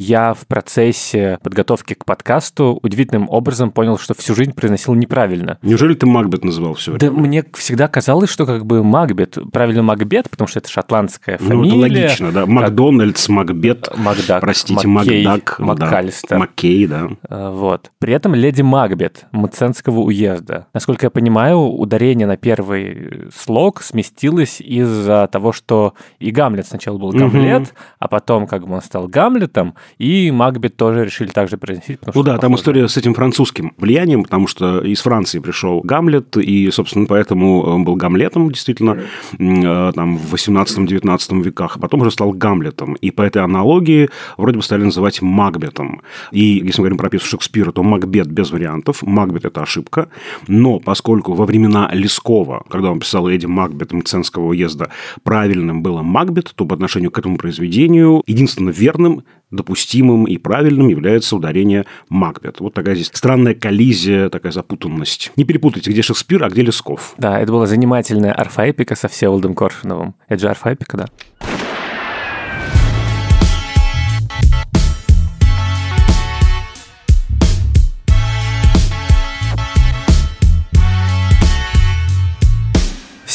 Я в процессе подготовки к подкасту удивительным образом понял, что всю жизнь произносил неправильно. Неужели ты Макбет называл все Да мне всегда казалось, что как бы Макбет, правильно Макбет, потому что это шотландская фамилия. Ну, это логично, да. Макдональдс, Макбет, Макдак, простите, Маккей, Макдак, Маккалистер. да, Маккей, да. Э, Вот. При этом леди Макбет Мценского уезда. Насколько я понимаю, ударение на первый слог сместилось из-за того, что и Гамлет сначала был. Гамлет, а потом как бы он стал Гамлетом, и Макбет тоже решили также произносить. Ну что да, там похоже. история с этим французским влиянием, потому что из Франции пришел Гамлет, и, собственно, поэтому он был Гамлетом, действительно, э, там, в 18-19 веках, а потом уже стал Гамлетом. И по этой аналогии вроде бы стали называть Макбетом. И если мы говорим про пьесу Шекспира, то Макбет без вариантов, Макбет – это ошибка. Но поскольку во времена Лескова, когда он писал Эдди Макбет Мценского уезда, правильным было Макбет, то по отношению к этому произведению единственно верным допустимым и правильным является ударение Макбет. Вот такая здесь странная коллизия, такая запутанность. Не перепутайте, где Шекспир, а где Лесков. Да, это была занимательная арфаэпика со Всеволодом Коршуновым. Это же арфаэпика, да?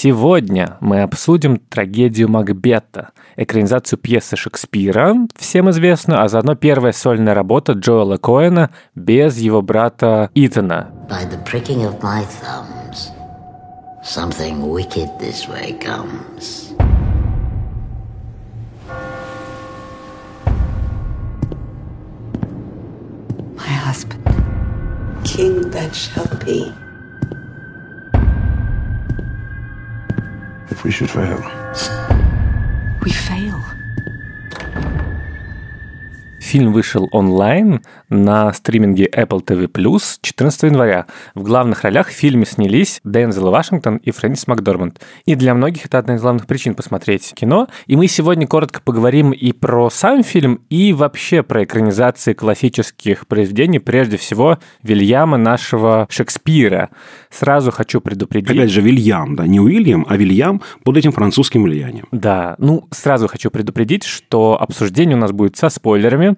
Сегодня мы обсудим трагедию Макбета, экранизацию пьесы Шекспира, всем известную, а заодно первая сольная работа Джоэла Коэна без его брата Итана. By the pricking of my thumbs, something wicked this way comes. My husband. king that shall be. If we should fail, We fail. Фильм вышел онлайн на стриминге Apple TV+, 14 января. В главных ролях в фильме снялись Дензел Вашингтон и Фрэнсис Макдорманд. И для многих это одна из главных причин посмотреть кино. И мы сегодня коротко поговорим и про сам фильм, и вообще про экранизации классических произведений, прежде всего Вильяма нашего Шекспира. Сразу хочу предупредить... Опять же, Вильям, да, не Уильям, а Вильям под этим французским влиянием. Да, ну сразу хочу предупредить, что обсуждение у нас будет со спойлерами.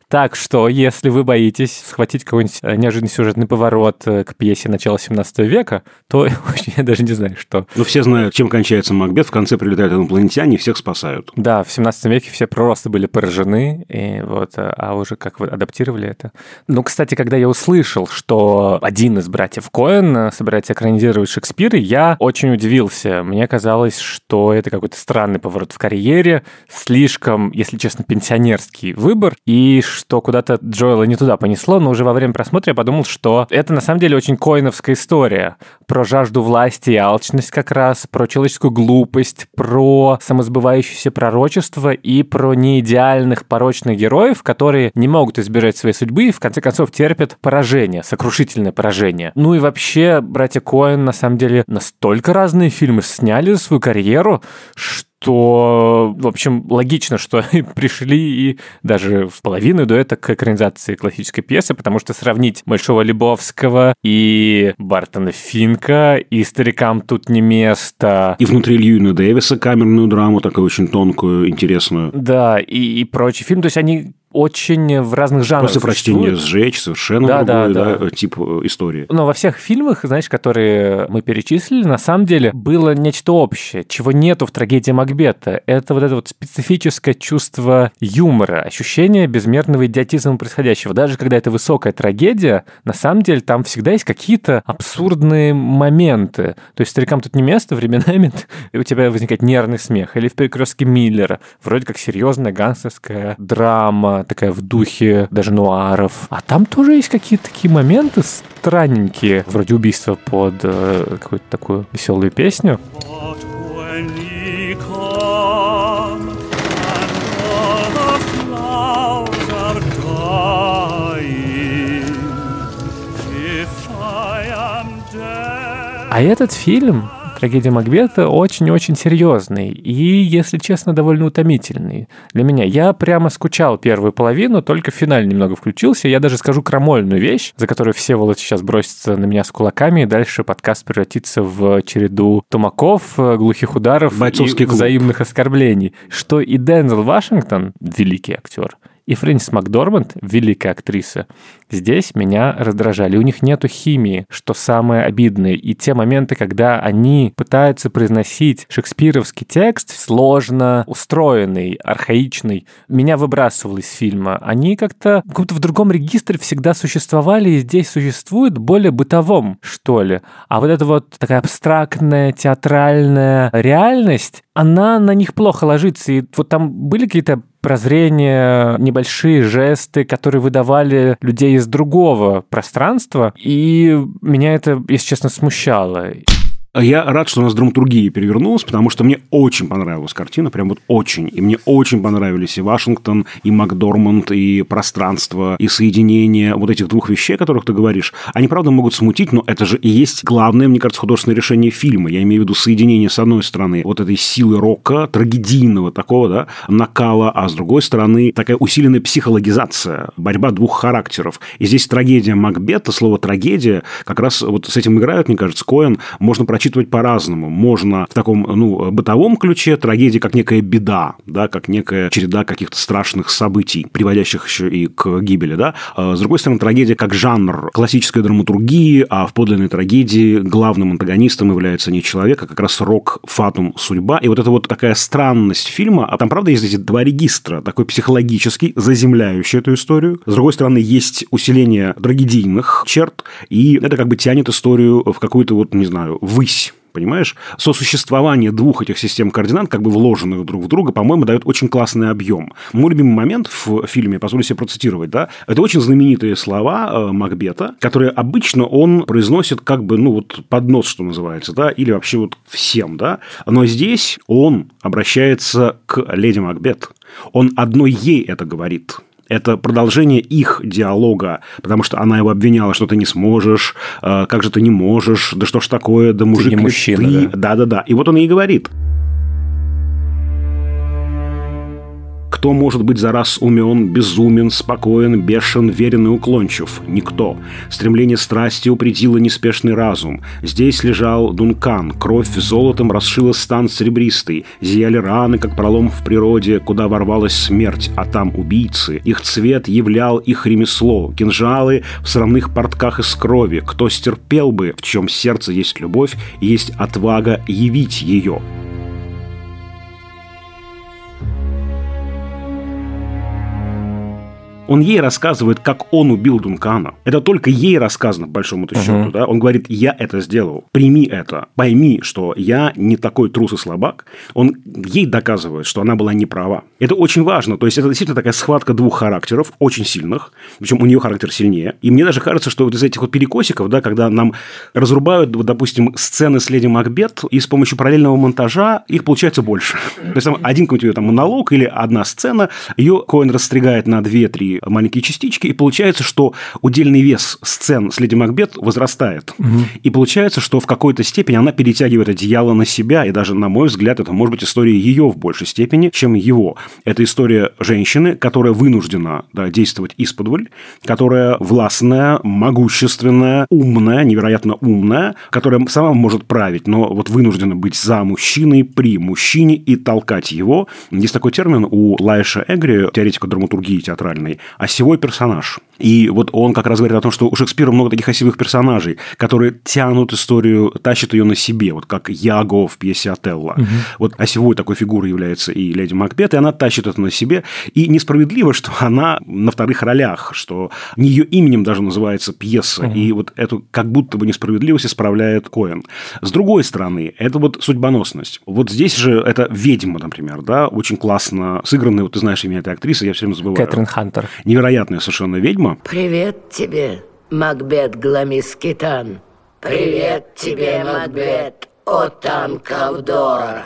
Так что, если вы боитесь схватить какой-нибудь э, неожиданный сюжетный поворот э, к пьесе начала 17 века, то я даже не знаю, что. Но все знают, чем кончается Макбет. В конце прилетают инопланетяне и всех спасают. Да, в 17 веке все просто были поражены, и вот, э, а уже как вы адаптировали это. Ну, кстати, когда я услышал, что один из братьев Коэн собирается экранизировать Шекспира, я очень удивился. Мне казалось, что это какой-то странный поворот в карьере, слишком, если честно, пенсионерский выбор, и что куда-то Джоэла не туда понесло, но уже во время просмотра я подумал, что это на самом деле очень коиновская история про жажду власти и алчность как раз, про человеческую глупость, про самосбывающееся пророчество и про неидеальных порочных героев, которые не могут избежать своей судьбы и в конце концов терпят поражение, сокрушительное поражение. Ну и вообще, братья Коэн на самом деле настолько разные фильмы сняли за свою карьеру, что, в общем, логично, что пришли и даже в половину до этого к экранизации классической пьесы, потому что сравнить Большого Лебовского и Бартона Финка, и старикам тут не место. И внутри Льюина Дэвиса камерную драму, такую очень тонкую, интересную. Да, и, и прочий фильм. То есть они очень в разных жанрах После прочтения. «Сжечь» совершенно Да, другой да, да, тип э, истории. Но во всех фильмах, знаешь, которые мы перечислили, на самом деле было нечто общее, чего нету в трагедии Макбета. Это вот это вот специфическое чувство юмора, ощущение безмерного идиотизма происходящего. Даже когда это высокая трагедия, на самом деле там всегда есть какие-то абсурдные моменты. То есть старикам тут не место, временами у тебя возникает нервный смех. Или в перекрестке Миллера. Вроде как серьезная гангстерская драма, такая в духе даже нуаров. А там тоже есть какие-то такие моменты странненькие, вроде убийства под э, какую-то такую веселую песню. А этот фильм трагедия Макбета очень-очень серьезный и, если честно, довольно утомительный для меня. Я прямо скучал первую половину, только в финале немного включился. Я даже скажу крамольную вещь, за которую все вот сейчас бросятся на меня с кулаками, и дальше подкаст превратится в череду тумаков, глухих ударов Бойцовский и клуб. взаимных оскорблений. Что и Дензел Вашингтон, великий актер, и Фрэнсис Макдорманд, великая актриса, здесь меня раздражали. У них нету химии, что самое обидное. И те моменты, когда они пытаются произносить шекспировский текст, сложно устроенный, архаичный, меня выбрасывало из фильма. Они как-то как будто в другом регистре всегда существовали, и здесь существуют более бытовом, что ли. А вот эта вот такая абстрактная, театральная реальность, она на них плохо ложится. И вот там были какие-то прозрения, небольшие жесты, которые выдавали людей из другого пространства, и меня это, если честно, смущало. Я рад, что у нас драматургия перевернулась, потому что мне очень понравилась картина, прям вот очень. И мне очень понравились и Вашингтон, и Макдорманд, и пространство, и соединение вот этих двух вещей, о которых ты говоришь. Они, правда, могут смутить, но это же и есть главное, мне кажется, художественное решение фильма. Я имею в виду соединение, с одной стороны, вот этой силы рока, трагедийного такого, да, накала, а с другой стороны, такая усиленная психологизация, борьба двух характеров. И здесь трагедия Макбета, слово трагедия, как раз вот с этим играют, мне кажется, Коэн, можно прочитать по-разному. Можно в таком ну, бытовом ключе трагедия как некая беда, да, как некая череда каких-то страшных событий, приводящих еще и к гибели. Да? А С другой стороны, трагедия как жанр классической драматургии, а в подлинной трагедии главным антагонистом является не человек, а как раз рок, фатум, судьба. И вот это вот такая странность фильма, а там, правда, есть эти два регистра, такой психологический, заземляющий эту историю. С другой стороны, есть усиление трагедийных черт, и это как бы тянет историю в какую-то вот, не знаю, высь Понимаешь? Сосуществование двух этих систем координат, как бы вложенных друг в друга, по-моему, дает очень классный объем. Мой любимый момент в фильме, позволю себе процитировать, да, это очень знаменитые слова э, Макбета, которые обычно он произносит как бы, ну, вот под нос, что называется, да, или вообще вот всем, да. Но здесь он обращается к леди Макбет. Он одной ей это говорит это продолжение их диалога, потому что она его обвиняла, что ты не сможешь, э, как же ты не можешь, да что ж такое, да мужик не ли мужчина, ты? да. Да-да-да. И вот он ей говорит. Кто может быть за раз умен, безумен, спокоен, бешен, верен и уклончив? Никто. Стремление страсти упредило неспешный разум. Здесь лежал Дункан, кровь золотом расшила стан серебристый, зияли раны, как пролом в природе, куда ворвалась смерть, а там убийцы. Их цвет являл их ремесло, кинжалы в срамных портках из крови. Кто стерпел бы, в чем сердце есть любовь, есть отвага явить ее. Он ей рассказывает, как он убил Дункана. Это только ей рассказано, по большому-то счету. Да? Он говорит, я это сделал. Прими это. Пойми, что я не такой трус и слабак. Он ей доказывает, что она была не права. Это очень важно. То есть, это действительно такая схватка двух характеров, очень сильных. Причем у нее характер сильнее. И мне даже кажется, что вот из этих вот перекосиков, да, когда нам разрубают, вот, допустим, сцены с леди Макбет, и с помощью параллельного монтажа их получается больше. То есть, там один ее там монолог или одна сцена, ее Коэн расстригает на 2-3 маленькие частички, и получается, что удельный вес сцен с Леди Макбет возрастает. И получается, что в какой-то степени она перетягивает одеяло на себя, и даже, на мой взгляд, это может быть история ее в большей степени, чем его. Это история женщины, которая вынуждена да, действовать из-под которая властная, могущественная, умная, невероятно умная, которая сама может править, но вот вынуждена быть за мужчиной, при мужчине и толкать его. Есть такой термин у Лайша Эгри, теоретика драматургии театральной, осевой персонаж. И вот он как раз говорит о том, что у Шекспира много таких осевых персонажей, которые тянут историю, тащат ее на себе, вот как Яго в пьесе Отелло. Угу. Вот осевой такой фигурой является и леди Макбет, и она тащит это на себе. И несправедливо, что она на вторых ролях, что не ее именем даже называется пьеса. Угу. И вот эту как будто бы несправедливость исправляет Коэн. С другой стороны, это вот судьбоносность. Вот здесь же это ведьма, например, да, очень классно сыгранная, вот ты знаешь имя этой актрисы, я все время забываю. Кэтрин Хантер. Невероятная совершенно ведьма. Привет тебе, Макбет Гламискитан. Привет тебе, Макбет, Отан Кавдора.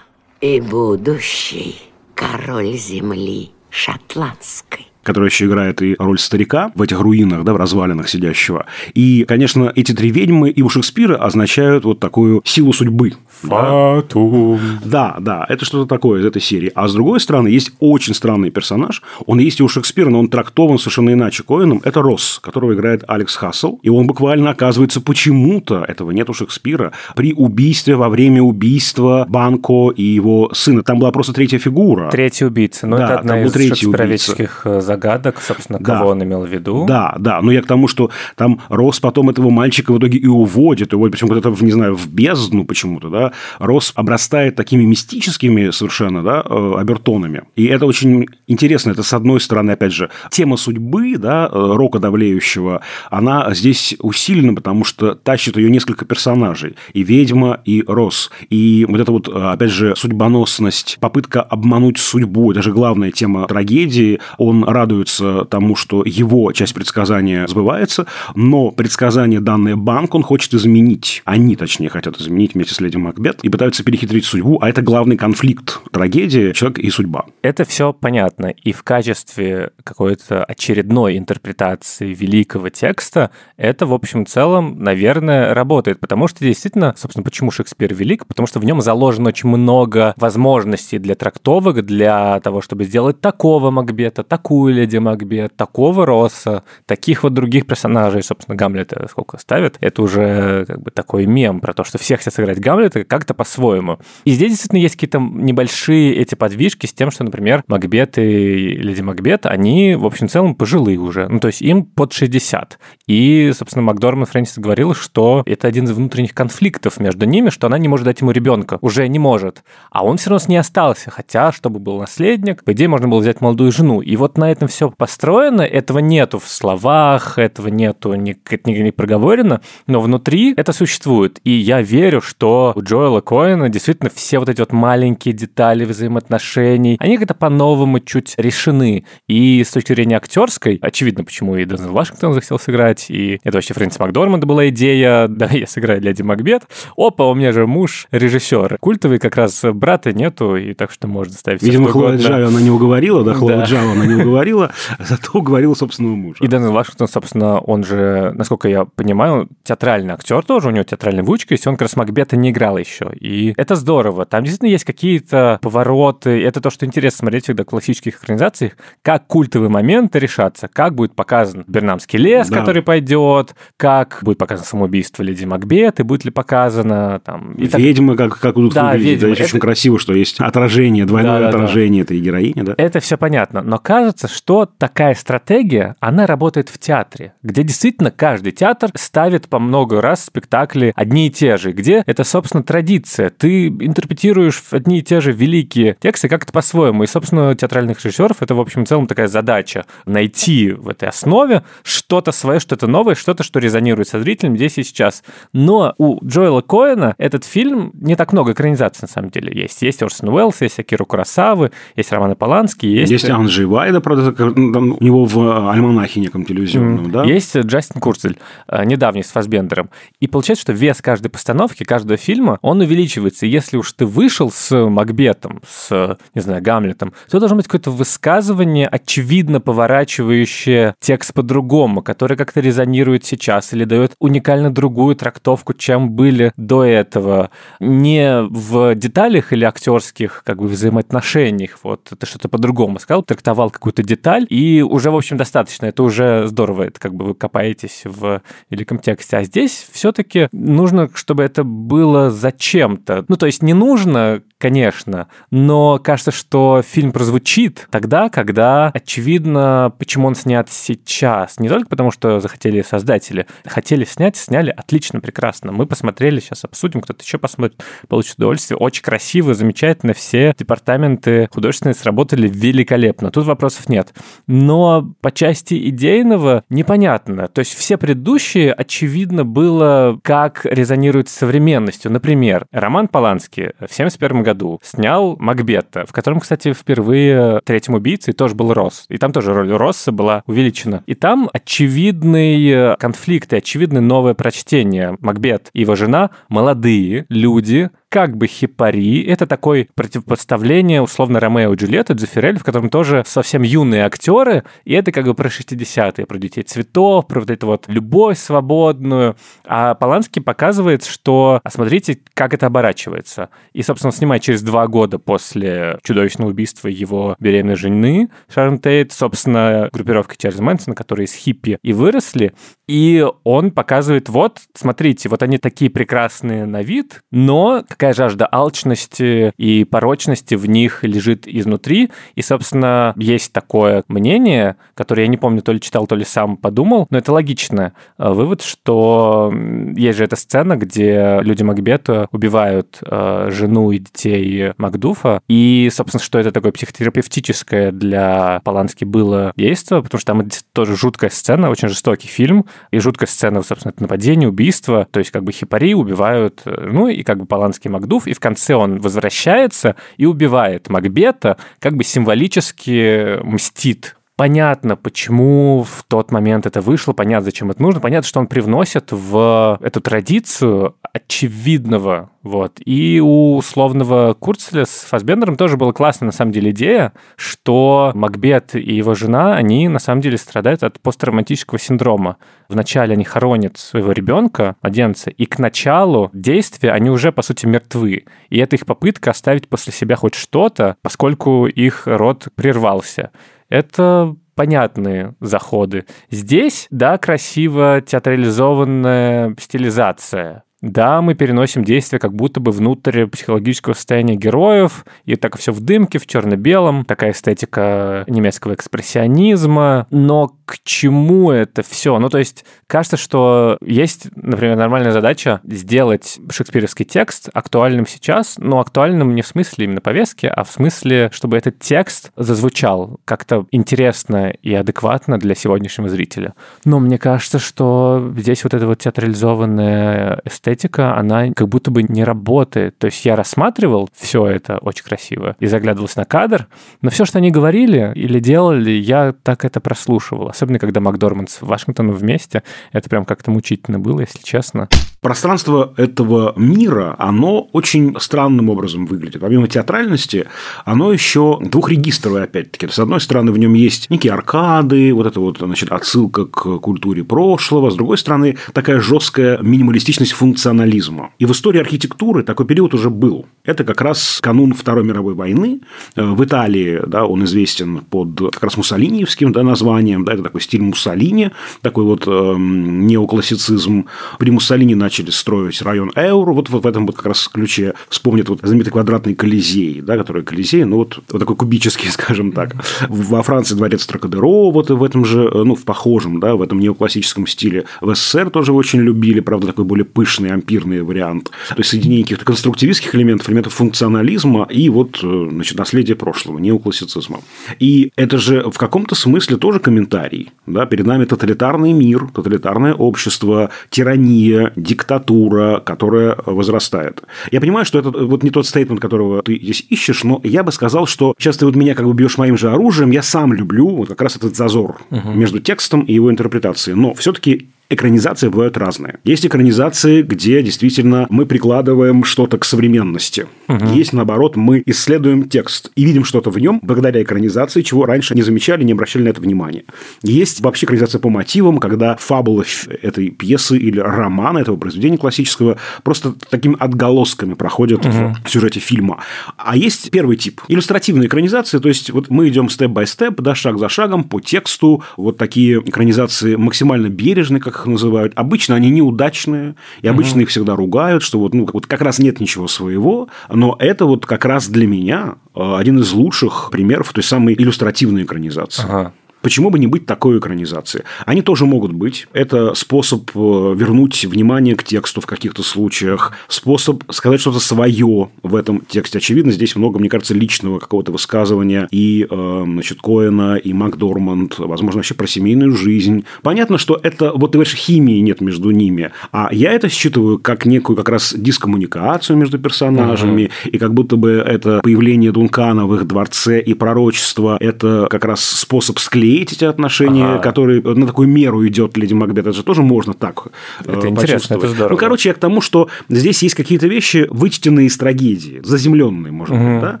И будущий король земли шотландской. Который еще играет и роль старика в этих руинах, да, в развалинах сидящего. И, конечно, эти три ведьмы и у Шекспира означают вот такую силу судьбы. Фатум. Да, да, это что-то такое из этой серии. А с другой стороны, есть очень странный персонаж. Он есть и у Шекспира, но он трактован совершенно иначе Коэном. Это Росс, которого играет Алекс Хассел. И он буквально оказывается почему-то, этого нет у Шекспира, при убийстве во время убийства Банко и его сына. Там была просто третья фигура. Третий убийца. Ну, Да, это там одна был из третий шекспироведческих э, загадок, собственно, Да. кого он имел в виду. Да, да, но я к тому, что там Росс потом этого мальчика в итоге и уводит, его причем куда-то, не знаю, в бездну почему-то, да, Росс обрастает такими мистическими совершенно, да, э, обертонами. И это очень интересно, это с одной стороны, опять же, тема судьбы, да, э, рока давлеющего, она здесь усилена, потому что тащит ее несколько персонажей, и ведьма, и Росс. И вот это вот, э, опять же, судьбоносность, попытка обмануть судьбу, это же главная тема трагедии, он радуется тому, что его часть предсказания сбывается, но предсказание, данное банк, он хочет изменить. Они, точнее, хотят изменить вместе с Леди Макбет и пытаются перехитрить судьбу, а это главный конфликт трагедии человек и судьба. Это все понятно. И в качестве какой-то очередной интерпретации великого текста это, в общем целом, наверное, работает. Потому что действительно, собственно, почему Шекспир велик? Потому что в нем заложено очень много возможностей для трактовок, для того, чтобы сделать такого Макбета, такую леди Макбет, такого Росса, таких вот других персонажей. Собственно, Гамлета сколько ставят. Это уже как бы такой мем про то, что все хотят сыграть Гамлета как-то по-своему. И здесь действительно есть какие-то небольшие эти подвижки с тем, что, например, Макбет и Леди Макбет, они, в общем целом, пожилые уже. Ну, то есть им под 60. И, собственно, Макдорман Фрэнсис говорил, что это один из внутренних конфликтов между ними, что она не может дать ему ребенка. Уже не может. А он все равно с ней остался. Хотя, чтобы был наследник, по идее, можно было взять молодую жену. И вот на этом все построено. Этого нету в словах, этого нету ни, ни, не проговорено. Но внутри это существует. И я верю, что у Джоэла Коэна действительно все вот эти вот маленькие детали взаимоотношений, они как-то по-новому чуть решены. И с точки зрения актерской, очевидно, почему и Дензел Вашингтон захотел сыграть, и это вообще Фрэнсис Макдорманда была идея, да, я сыграю Леди Макбет. Опа, у меня же муж режиссер. Культовый как раз брата нету, и так что можно ставить Видимо, Хлоя. Джао она не уговорила, да, Хлоя Да. Джао она не уговорила, зато уговорила собственного мужа. И Дензел Вашингтон, собственно, он же, насколько я понимаю, театральный актер тоже, у него театральная выучка, есть, он как раз Макбета не играл еще. И это здорово. Там действительно есть какие-то повороты. Это то, что интересно смотреть всегда в классических экранизациях, как культовые моменты решатся, как будет показан Бернамский лес, Да. который пойдет, как будет показано самоубийство Леди Макбет, и будет ли показано там... И так- Ведьмы, как, как будут Да, выглядеть. ведьмы. Это очень красиво, что есть отражение, двойное Да-да-да. отражение этой героини, да? Это все понятно, но кажется, что такая стратегия, она работает в театре, где действительно каждый театр ставит по много раз спектакли одни и те же, где это, собственно, традиция. Ты интерпретируешь одни и те же великие тексты как-то по-своему. И, собственно, театральных режиссеров это, в общем, в целом такая задача найти в этой основе что-то свое, что-то новое, что-то, что резонирует со зрителем здесь и сейчас. Но у Джоэла Коэна этот фильм не так много экранизаций, на самом деле, есть. Есть Орсон Уэллс, есть Акиру Курасавы, есть Романы Полански, есть... Есть Анджей Вайда, правда, там у него в альманахе неком телевизионном, да? Есть Джастин Курцель, э, недавний с Фасбендером. И получается, что вес каждой постановки, каждого фильма, он увеличивается. И если уж ты вышел с Макбетом, с, не знаю, Гамлетом, то должно быть какое-то высказывание, очевидно поворачивающее текст по-другому, которое как-то резонирует сейчас или дает уникально другую трактовку, чем были до этого. Не в деталях или актерских как бы взаимоотношениях, вот ты что-то по-другому сказал, трактовал какую-то деталь, и уже, в общем, достаточно. Это уже здорово, это как бы вы копаетесь в великом тексте. А здесь все-таки нужно, чтобы это было зачем-то. Ну, то есть не нужно, конечно, но кажется, что фильм прозвучит тогда, когда очевидно, почему он снят сейчас. Не только потому, что захотели создатели. Хотели снять, сняли отлично, прекрасно. Мы посмотрели, сейчас обсудим, кто-то еще посмотрит, получит удовольствие. Очень красиво, замечательно. Все департаменты художественные сработали великолепно. Тут вопросов нет. Но по части идейного непонятно. То есть все предыдущие, очевидно, было, как резонирует с современностью. Например, Роман Поланский в 1971 году снял Макбета, в котором, кстати, впервые третьим убийцей тоже был Росс. И там тоже роль Росса была увеличена. И там очевидный конфликт и очевидное новое прочтение. Макбет и его жена молодые люди, как бы хипари. Это такое противопоставление, условно, Ромео и Джульетта, Джеффирель, в котором тоже совсем юные актеры, и это как бы про 60-е, про детей цветов, про вот эту вот любовь свободную. А Поланский показывает, что, а смотрите, как это оборачивается. И, собственно, снимает через два года после чудовищного убийства его беременной жены Шарон Тейт, собственно, группировка Чарльза Мэнсона, которые из хиппи и выросли. И он показывает, вот, смотрите, вот они такие прекрасные на вид, но какая жажда алчности и порочности в них лежит изнутри. И, собственно, есть такое мнение, которое я не помню, то ли читал, то ли сам подумал, но это логично. Э, вывод, что есть же эта сцена, где люди Макбета убивают э, жену и детей Макдуфа, и, собственно, что это такое психотерапевтическое для Полански было действие, потому что там тоже жуткая сцена, очень жестокий фильм, и жуткая сцена, собственно, это нападение, убийство, то есть как бы хипари убивают, э, ну и как бы Поланский Макдуф, и в конце он возвращается и убивает Макбета, как бы символически мстит понятно, почему в тот момент это вышло, понятно, зачем это нужно, понятно, что он привносит в эту традицию очевидного, вот. И у условного Курцеля с Фасбендером тоже была классная, на самом деле, идея, что Макбет и его жена, они, на самом деле, страдают от посттравматического синдрома. Вначале они хоронят своего ребенка, младенца, и к началу действия они уже, по сути, мертвы. И это их попытка оставить после себя хоть что-то, поскольку их род прервался это понятные заходы. Здесь, да, красиво театрализованная стилизация. Да, мы переносим действие как будто бы внутрь психологического состояния героев, и так все в дымке, в черно-белом, такая эстетика немецкого экспрессионизма, но к чему это все? Ну, то есть, кажется, что есть, например, нормальная задача сделать шекспировский текст актуальным сейчас, но актуальным не в смысле именно повестки, а в смысле, чтобы этот текст зазвучал как-то интересно и адекватно для сегодняшнего зрителя. Но мне кажется, что здесь вот эта вот театрализованная эстетика эстетика, она как будто бы не работает. То есть я рассматривал все это очень красиво и заглядывался на кадр, но все, что они говорили или делали, я так это прослушивал. Особенно, когда Макдорманд с Вашингтоном вместе. Это прям как-то мучительно было, если честно. Пространство этого мира, оно очень странным образом выглядит. Помимо театральности, оно еще двухрегистровое, опять-таки. С одной стороны, в нем есть некие аркады, вот это вот, значит, отсылка к культуре прошлого. С другой стороны, такая жесткая минималистичность функционализма. И в истории архитектуры такой период уже был. Это как раз канун Второй мировой войны. Э, в Италии да, он известен под как раз муссолиниевским да, названием. Да, это такой стиль Муссолини, такой вот э, неоклассицизм. При Муссолини начали строить район Эур, вот, вот в этом вот как раз ключе вспомнит вот знаменитый квадратный Колизей, да, который Колизей, ну вот, вот такой кубический, скажем так. Во Франции дворец Тракадеро, вот в этом же, э, ну, в похожем, да, в этом неоклассическом стиле. В СССР тоже очень любили, правда, такой более пышный, ампирный вариант. То есть, соединение каких-то конструктивистских элементов, элементов функционализма и вот, э, значит, наследие прошлого, неоклассицизма. И это же в каком-то смысле тоже комментарий. Да? Перед нами тоталитарный мир, тоталитарное общество, тирания, диктатура, которая возрастает. Я понимаю, что это вот не тот стейтмент, которого ты здесь ищешь, но я бы сказал, что сейчас ты вот меня как бы бьешь моим же оружием, я сам люблю вот как раз этот зазор угу. между текстом и его интерпретацией. Но все-таки экранизации бывают разные. Есть экранизации, где действительно мы прикладываем что-то к современности. Угу. Есть, наоборот, мы исследуем текст и видим что-то в нем благодаря экранизации, чего раньше не замечали, не обращали на это внимания. Есть вообще экранизация по мотивам, когда фабула этой пьесы или романа, этого произведения классического, просто такими отголосками проходят угу. в сюжете фильма. А есть первый тип. Иллюстративная экранизация, то есть вот мы идем степ-бай-степ, да, шаг за шагом по тексту. Вот такие экранизации максимально бережны, как их называют. Обычно они неудачные, и обычно угу. их всегда ругают, что вот, ну, вот как раз нет ничего своего, но это вот как раз для меня э, один из лучших примеров той самой иллюстративной экранизации. Ага. Почему бы не быть такой экранизации? Они тоже могут быть. Это способ э, вернуть внимание к тексту в каких-то случаях, способ сказать что-то свое в этом тексте. Очевидно, здесь много, мне кажется, личного какого-то высказывания и, э, значит, Коэна, и Макдорманд, возможно, вообще про семейную жизнь. Понятно, что это, вот ты говоришь, химии нет между ними, а я это считываю как некую как раз дискоммуникацию между персонажами, угу. и как будто бы это появление Дункана в их дворце и пророчество, это как раз способ склеить клеить эти отношения, Ага. которые на такую меру идет Леди Макбет. Это же тоже можно так э, Это интересно, это здорово. Ну, короче, я к тому, что здесь есть какие-то вещи, вычтенные из трагедии, заземленные, может быть. Да?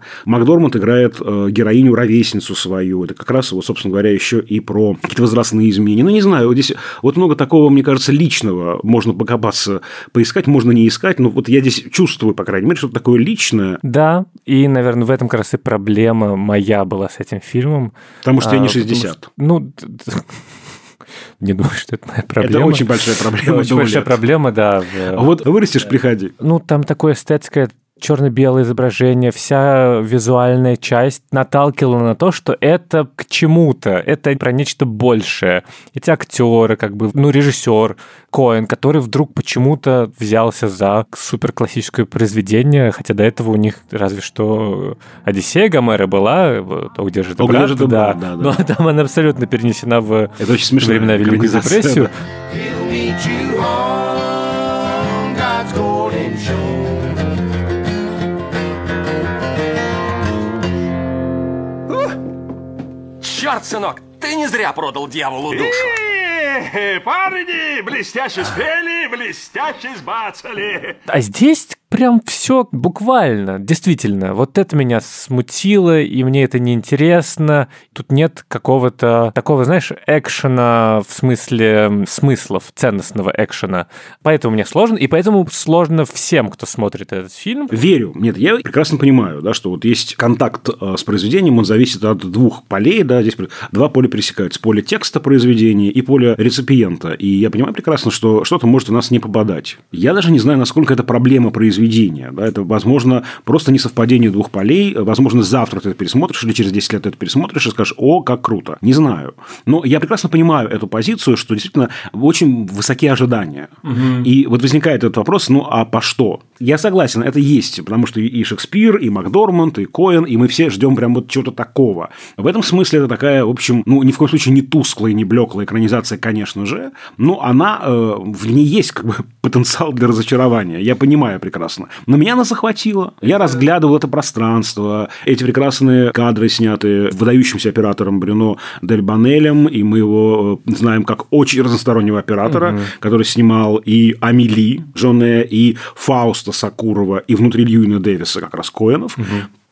Макдорманд играет э, героиню, ровесницу свою. Это как раз, вот, собственно говоря, еще и про какие-то возрастные изменения. Ну, не знаю, вот здесь вот много такого, мне кажется, личного. Можно покопаться, поискать, можно не искать. Но вот я здесь чувствую, по крайней мере, что-то такое личное, Да, и, наверное, в этом как раз и проблема моя была с этим фильмом. потому что я не А, потому 60. Что- ну, не думаю, что это моя проблема. Это очень большая проблема. Очень большая проблема, да. А Вот вырастешь, приходи. Ну, там такое эстетское черно-белое изображение, вся визуальная часть наталкивала на то, что это к чему-то, это про нечто большее. Эти актеры, как бы, ну, режиссер Коэн, который вдруг почему-то взялся за суперклассическое произведение, хотя до этого у них разве что Одиссея Гомера была, вот, «О, где же ты, «О, где брат?» да. брат», да, да. Но там она абсолютно перенесена в Это очень смешно. времена Великую депрессию. Черт, сынок, ты не зря продал дьяволу душу. Парни, блестяще спели, блестяще сбацали. А здесь прям все буквально, действительно. Вот это меня смутило, и мне это неинтересно. Тут нет какого-то такого, знаешь, экшена в смысле смыслов, ценностного экшена. Поэтому мне сложно, и поэтому сложно всем, кто смотрит этот фильм. Верю. Нет, я прекрасно понимаю, да, что вот есть контакт э, с произведением, он зависит от двух полей, да, здесь два поля пересекаются. Поле текста произведения и поле реципиента. И я понимаю прекрасно, что что-то может у нас не попадать. Я даже не знаю, насколько это проблема произведения. Да, это, возможно, просто несовпадение двух полей. Возможно, завтра ты это пересмотришь, или через 10 лет ты это пересмотришь и скажешь, о, как круто. Не знаю. Но я прекрасно понимаю эту позицию, что действительно очень высокие ожидания. И вот возникает этот вопрос, ну, а по что? Я согласен, это есть, потому что и Шекспир, и Макдорманд, и Коэн, и мы все ждем прям вот чего-то такого. В этом смысле это такая, в общем, ну, ни в коем случае не тусклая, не блеклая экранизация, конечно же, но она, э, в ней есть как бы потенциал для разочарования, я понимаю прекрасно. Но меня она захватила. Я разглядывал это пространство, эти прекрасные кадры, снятые выдающимся оператором Брюно Дель Банелем, и мы его э, знаем как очень разностороннего оператора, который снимал и Амели Джоне, и Фауста Сакурова, и внутри Льюина Дэвиса как раз Коэнов.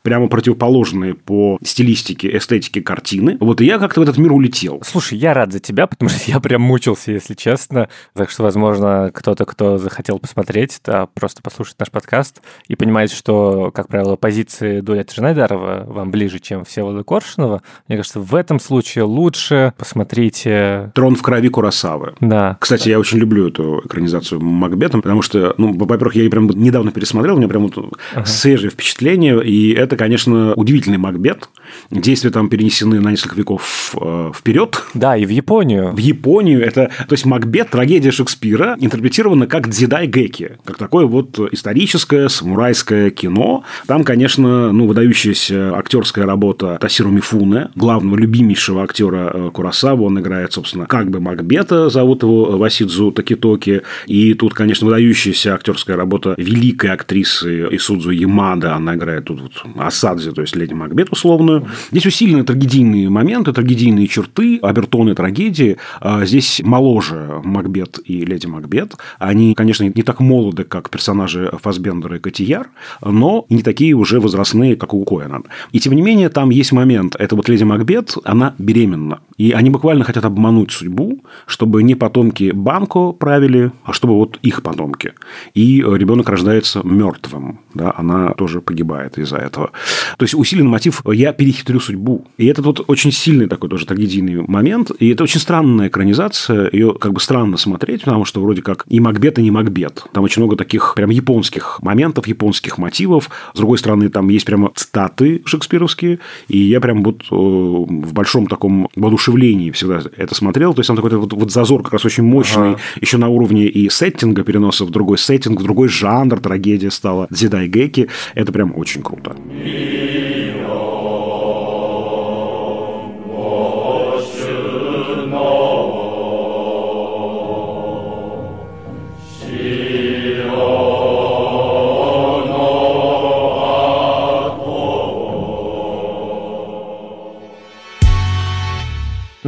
Прямо противоположные по стилистике, эстетике картины. Вот и я как-то в этот мир улетел. Слушай, я рад за тебя, потому что я прям мучился, если честно. Так что, возможно, кто-то, кто захотел посмотреть, да, просто послушать наш подкаст и понимает, что, как правило, позиции Дуэта Жнайдарова вам ближе, чем Всеволода Коршунова. Мне кажется, в этом случае лучше посмотрите... Трон в крови Курасавы. Да. Кстати, я очень люблю эту экранизацию Макбета, потому что, ну, во-первых, я ее прям недавно пересмотрел, у меня прям вот свежее впечатление, и это, конечно, удивительный Макбет. Действия там перенесены на несколько веков э, вперед. Да, и в Японию. В Японию это, то есть Макбет, трагедия Шекспира, интерпретирована как дзидай геки, как такое вот историческое самурайское кино. Там, конечно, ну, выдающаяся актерская работа Тасиру Мифуне, главного любимейшего актера э, Курасавы. Он играет, собственно, как бы Макбета, зовут его Васидзу Такитоки. И тут, конечно, выдающаяся актерская работа великой актрисы Исудзу Ямада. Она играет тут вот Асадзе, то есть леди Макбет условную. Здесь усилены трагедийные моменты, трагедийные черты, обертоны трагедии. А Здесь моложе Макбет и леди Макбет. Они, конечно, не так молоды, как персонажи Фасбендера и Котияр, но не такие уже возрастные, как у Коэна. И тем не менее, там есть момент. Это вот леди Макбет, она беременна. И они буквально хотят обмануть судьбу, чтобы не потомки Банко правили, а чтобы вот их потомки. И ребенок рождается мертвым. Да, она тоже погибает из-за этого. То есть усиленный мотив «я перехитрю судьбу». И это вот очень сильный такой тоже трагедийный момент. И это очень странная экранизация. Ее как бы странно смотреть, потому что вроде как и Макбет, и не Макбет. Там очень много таких прям японских моментов, японских мотивов. С другой стороны, там есть прямо цитаты шекспировские. И я прям вот э, в большом таком воодушевлении всегда это смотрел. То есть там такой вот, вот зазор как раз очень мощный. Еще на уровне и сеттинга переноса в другой сеттинг, в другой жанр. Трагедия стала Дзидай Геки. Это прям очень круто. Amen.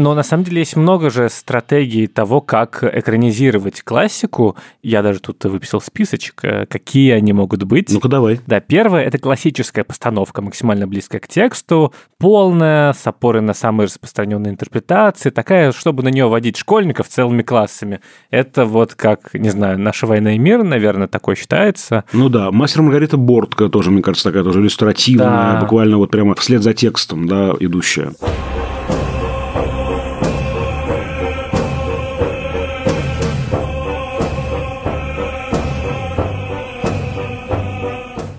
Но на самом деле есть много же стратегий того, как экранизировать классику. Я даже тут выписал списочек, э, какие они могут быть. Ну-ка давай. Да, первое — это классическая постановка, максимально близкая к тексту, полная, с опорой на самые распространенные интерпретации, такая, чтобы на нее водить школьников целыми классами. Это вот как, не знаю, «Наша война и мир», наверное, такой считается. Ну да, «Мастер Маргарита» Бортка тоже, мне кажется, такая тоже иллюстративная, Да. буквально вот прямо вслед за текстом, да, идущая.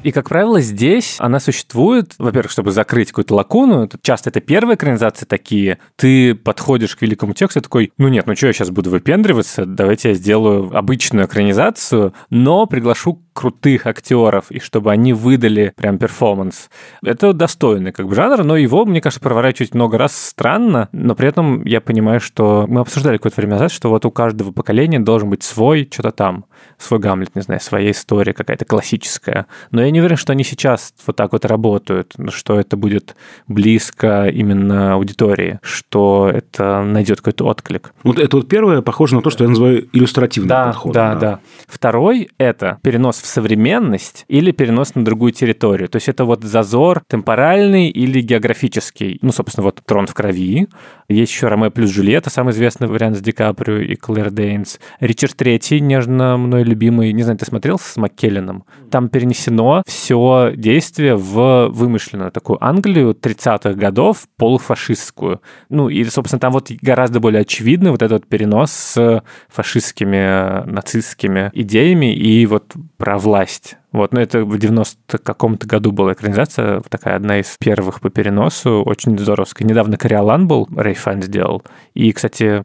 И, как правило, здесь она существует, во-первых, чтобы закрыть какую-то лакуну. Часто это первые экранизации такие. Ты подходишь к великому тексту и такой, ну нет, ну что я сейчас буду выпендриваться, давайте я сделаю обычную экранизацию, но приглашу крутых актеров, и чтобы они выдали прям перформанс. Это достойный как бы жанр, но его, мне кажется, проворачивать много раз странно, но при этом я понимаю, что мы обсуждали какое-то время назад, что вот у каждого поколения должен быть свой что-то там, свой Гамлет, не знаю, своя история какая-то классическая. Но я не уверен, что они сейчас вот так вот работают, что это будет близко именно аудитории, что это найдет какой-то отклик. Вот это вот первое похоже на то, что я называю иллюстративным Да, подходом. да, да. Второй — это перенос в современность или перенос на другую территорию. То есть это вот зазор темпоральный или географический. Ну, собственно, вот «Трон в крови». Есть еще «Ромео плюс Джульетта», самый известный вариант с Ди Каприо и Клэр Дейнс. «Ричард Третий», нежно мной любимый. Не знаю, ты смотрел с Маккелленом? Там перенесено все действие в вымышленную такую Англию 30-х годов, полуфашистскую. Ну, и, собственно, там вот гораздо более очевидный вот этот перенос с фашистскими, нацистскими идеями и вот про власть. Вот, но это в 90 каком-то году была экранизация, такая одна из первых по переносу, очень здоровская. Недавно Кориолан был, Рэй Файн сделал. И, кстати,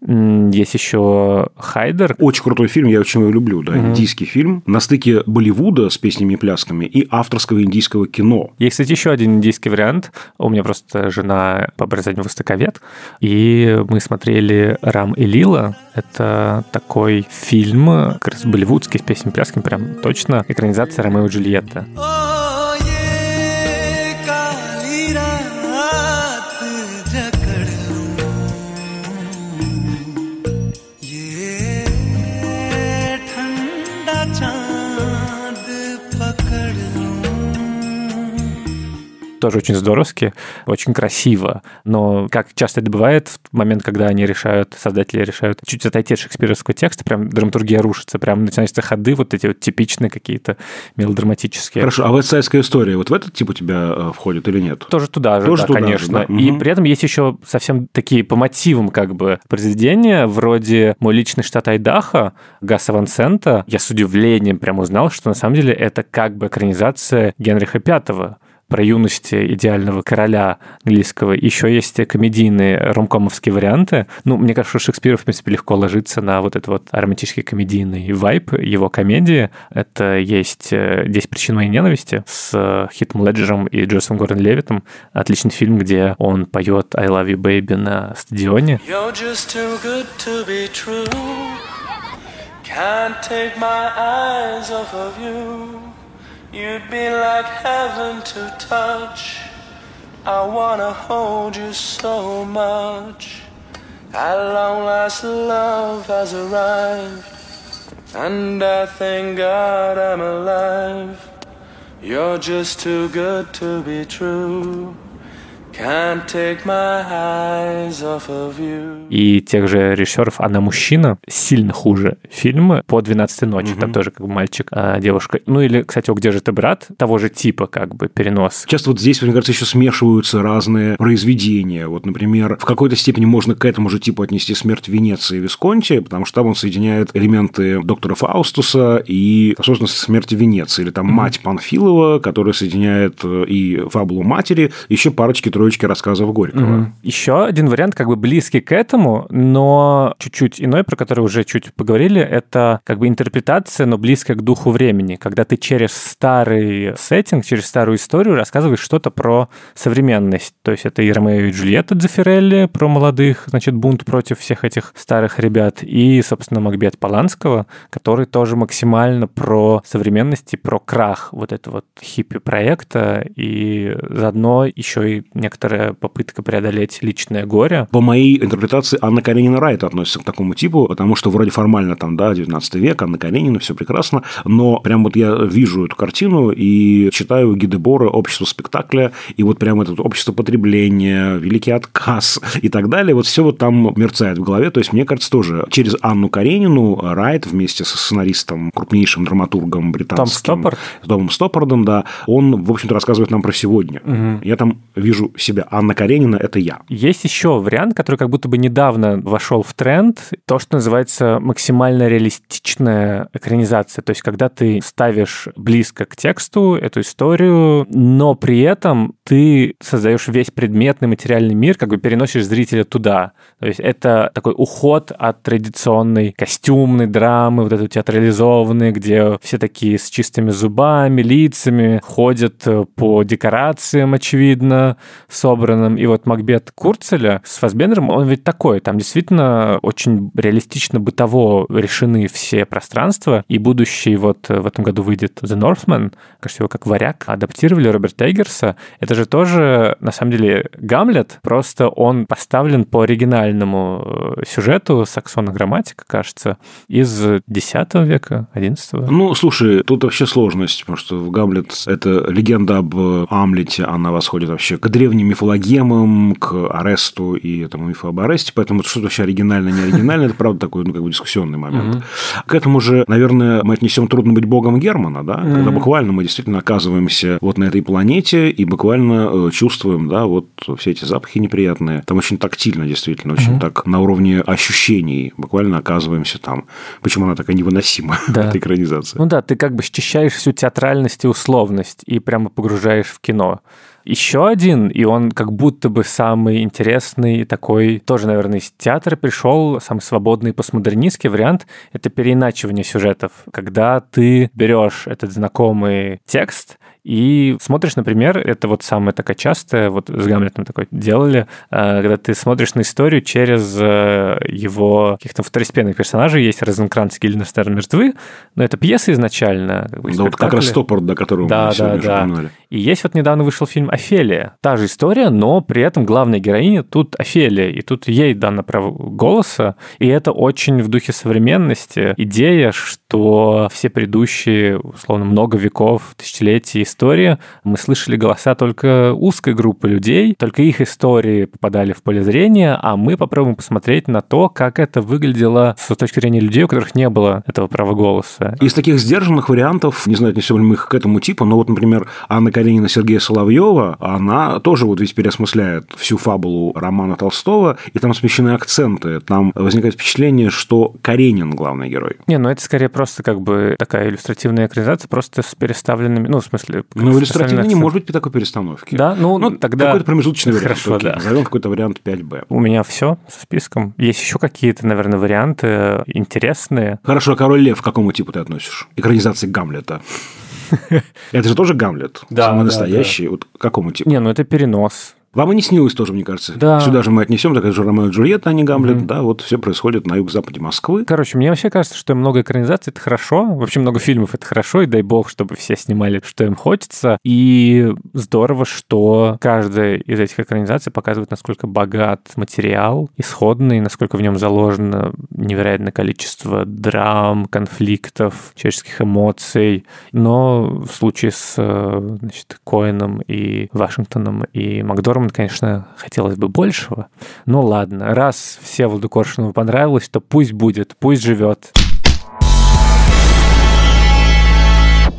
есть еще Хайдер, Очень крутой фильм, я очень его люблю, да, индийский фильм на стыке Болливуда с песнями и плясками и авторского индийского кино. Есть, кстати, еще один индийский вариант. У меня просто жена по образованию востоковед, и мы смотрели «Рам и Лила». Это такой фильм, как раз болливудский, с песнями плясками, прям точно, экранизация «Ромео и Джульетта». Тоже очень здоровски, очень красиво. Но, как часто это бывает, в момент, когда они решают, создатели решают чуть отойти от шекспировского текста, прям драматургия рушится, прям начинаются ходы вот эти вот типичные какие-то мелодраматические. Хорошо, а «Вестсайдская история» вот в этот тип у тебя э, входит или нет? Тоже туда же, Тоже да, туда же, конечно. да. И Мгм. при этом есть еще совсем такие по мотивам как бы произведения, вроде «Мой личный штат Айдахо» Гаса Ван Сента. Я с удивлением прям узнал, что на самом деле это как бы экранизация Генриха V про юность идеального короля английского. Еще есть комедийные ромкомовские варианты. Ну, мне кажется, что Шекспир, в принципе, легко ложится на вот этот вот романтический комедийный вайп его комедии. Это есть э, «Десять причин моей ненависти» с э, Хитом Леджером и Джосом Гордон Левитом. Отличный фильм, где он поет «I love you, baby» на стадионе. You're just too good to be true. Can't take my eyes off of you. You'd be like heaven to touch. I wanna hold you so much. At long last, love has arrived. And I thank God I'm alive. You're just too good to be true. И тех же режиссеров «Она мужчина» сильно хуже фильм по 12 ночи. Там тоже как бы мальчик, а девушка. Ну или, кстати, «О, где же ты, брат?» Того же типа как бы перенос. Часто вот здесь, мне кажется, еще смешиваются разные произведения. Вот, например, в какой-то степени можно к этому же типу отнести «Смерть Венеции» Висконти, потому что там он соединяет элементы доктора Фаустуса и, собственно, «Смерти Венеции». Или там «Мать Панфилова», которая соединяет э, и фабулу матери, еще парочки-троечки рассказов Горького. Еще один вариант, как бы близкий к этому, но чуть-чуть иной, про который уже чуть поговорили, это как бы интерпретация, но близкая к духу времени, когда ты через старый сеттинг, через старую историю рассказываешь что-то про современность. То есть это и Ромео и Джульетта Дзефирелли про молодых, значит, бунт против всех этих старых ребят, и, собственно, Макбет Поланского, который тоже максимально про современность и про крах вот этого вот хиппи-проекта, и заодно еще и некоторые некоторая попытка преодолеть личное горе. По моей интерпретации, Анна Каренина Райт относится к такому типу, потому что вроде формально там, да, 19 век, Анна Каренина, все прекрасно, но прям вот я вижу эту картину и читаю Гиде Бора «Общество спектакля», и вот прям это общество потребления, великий отказ и так далее, вот все вот там мерцает в голове, то есть мне кажется тоже через Анну Каренину Райт вместе со сценаристом, крупнейшим драматургом британским, Том Стоппард? Томом Стоппардом, да, он, в общем-то, рассказывает нам про сегодня. Мгм. Я там вижу себя. Анна Каренина – это я. Есть еще вариант, который как будто бы недавно вошел в тренд, то, что называется максимально реалистичная экранизация. То есть, когда ты ставишь близко к тексту эту историю, но при этом ты создаешь весь предметный материальный мир, как бы переносишь зрителя туда. То есть, это такой уход от традиционной костюмной драмы, вот этой театрализованной, где все такие с чистыми зубами, лицами, ходят э, по декорациям, очевидно, собранным. И вот Макбет Курцеля с Фасбендером, он ведь такой. Там действительно очень реалистично бытово решены все пространства. И будущий вот э, в этом году выйдет The Northman, кажется, его как варяг адаптировали Роберта Эггерса. Это же тоже, на самом деле, Гамлет, просто он поставлен по оригинальному э, сюжету Саксона Грамматика, кажется, из X века, XI. Ну, слушай, тут вообще сложность, потому что в Гамлет – это легенда об Амлете, она восходит вообще к древним мифологемам, к Аресту и этому мифу об Аресте, поэтому что вообще оригинально, не оригинально, это правда такой, ну, как бы дискуссионный момент. К этому же, наверное, мы отнесем трудно быть богом Германа, да, когда буквально мы действительно оказываемся вот на этой планете и буквально э, чувствуем, да, вот все эти запахи неприятные. Там очень тактильно, действительно, очень так на уровне ощущений буквально оказываемся там. Почему она такая невыносима, эта экранизация? Ну да, ты как бы счищаешь всю театральность и условность и прямо погружаешь в кино. Еще один, и он как будто бы самый интересный такой, тоже, наверное, из театра пришел, самый свободный постмодернистский вариант — это переиначивание сюжетов. Когда ты берешь этот знакомый текст и смотришь, например, это вот самая такая частая, вот с Гамлетом такое делали, э, когда ты смотришь на историю через э, его каких-то второстепенных персонажей, есть Розенкранц и Гильденстерн мертвы, но это пьеса изначально. как бы, Да, вот как раз. Стоппорт, до которого Да, мы да, сегодня да. упомянули. И есть вот недавно вышел фильм «Офелия». Та же история, но при этом главная героиня тут Офелия, и тут ей дано право голоса, и это очень в духе современности. Идея, что все предыдущие, условно, много веков, тысячелетий истории, мы слышали голоса только узкой группы людей, только их истории попадали в поле зрения, а мы попробуем посмотреть на то, как это выглядело с точки зрения людей, у которых не было этого права голоса. Из таких сдержанных вариантов, не знаю, отнесем ли мы их к этому типу, но вот, например, Анна Каренина Сергея Соловьева, она тоже вот ведь переосмысляет всю фабулу романа Толстого, и там смещены акценты. Там возникает впечатление, что Каренин главный герой. Не, ну это скорее просто как бы такая иллюстративная экранизация, просто с переставленными, ну, в смысле... Но в с иллюстративной не может быть такой перестановки. Да, ну, тогда- Какой-то промежуточный вариант. Хорошо, окей, да. Назовем какой-то вариант 5Б. У меня все со списком. Есть еще какие-то, наверное, варианты интересные. Хорошо, а Король Лев к какому типу ты относишь? Экранизации Гамлета. Это же тоже Гамлет. Да, Самый настоящий. Вот какому типу? Не, ну это перенос. Вам и не снилось тоже, мне кажется. Да. Сюда же мы отнесем, так же Ромео и Джульетта, а не Гамлет. Да, вот все происходит на юго-западе Москвы. Короче, мне вообще кажется, что много экранизаций — это хорошо. Вообще много фильмов — это хорошо, и дай бог, чтобы все снимали, что им хочется. И здорово, что каждая из этих экранизаций показывает, насколько богат материал исходный, насколько в нем заложено невероятное количество драм, конфликтов, человеческих эмоций. Но в случае с э, значит, Коэном и Вашингтоном и Макдорман, конечно, хотелось бы большего. Ну ладно, раз Всеволоду Коршунову понравилось, то пусть будет, пусть живет.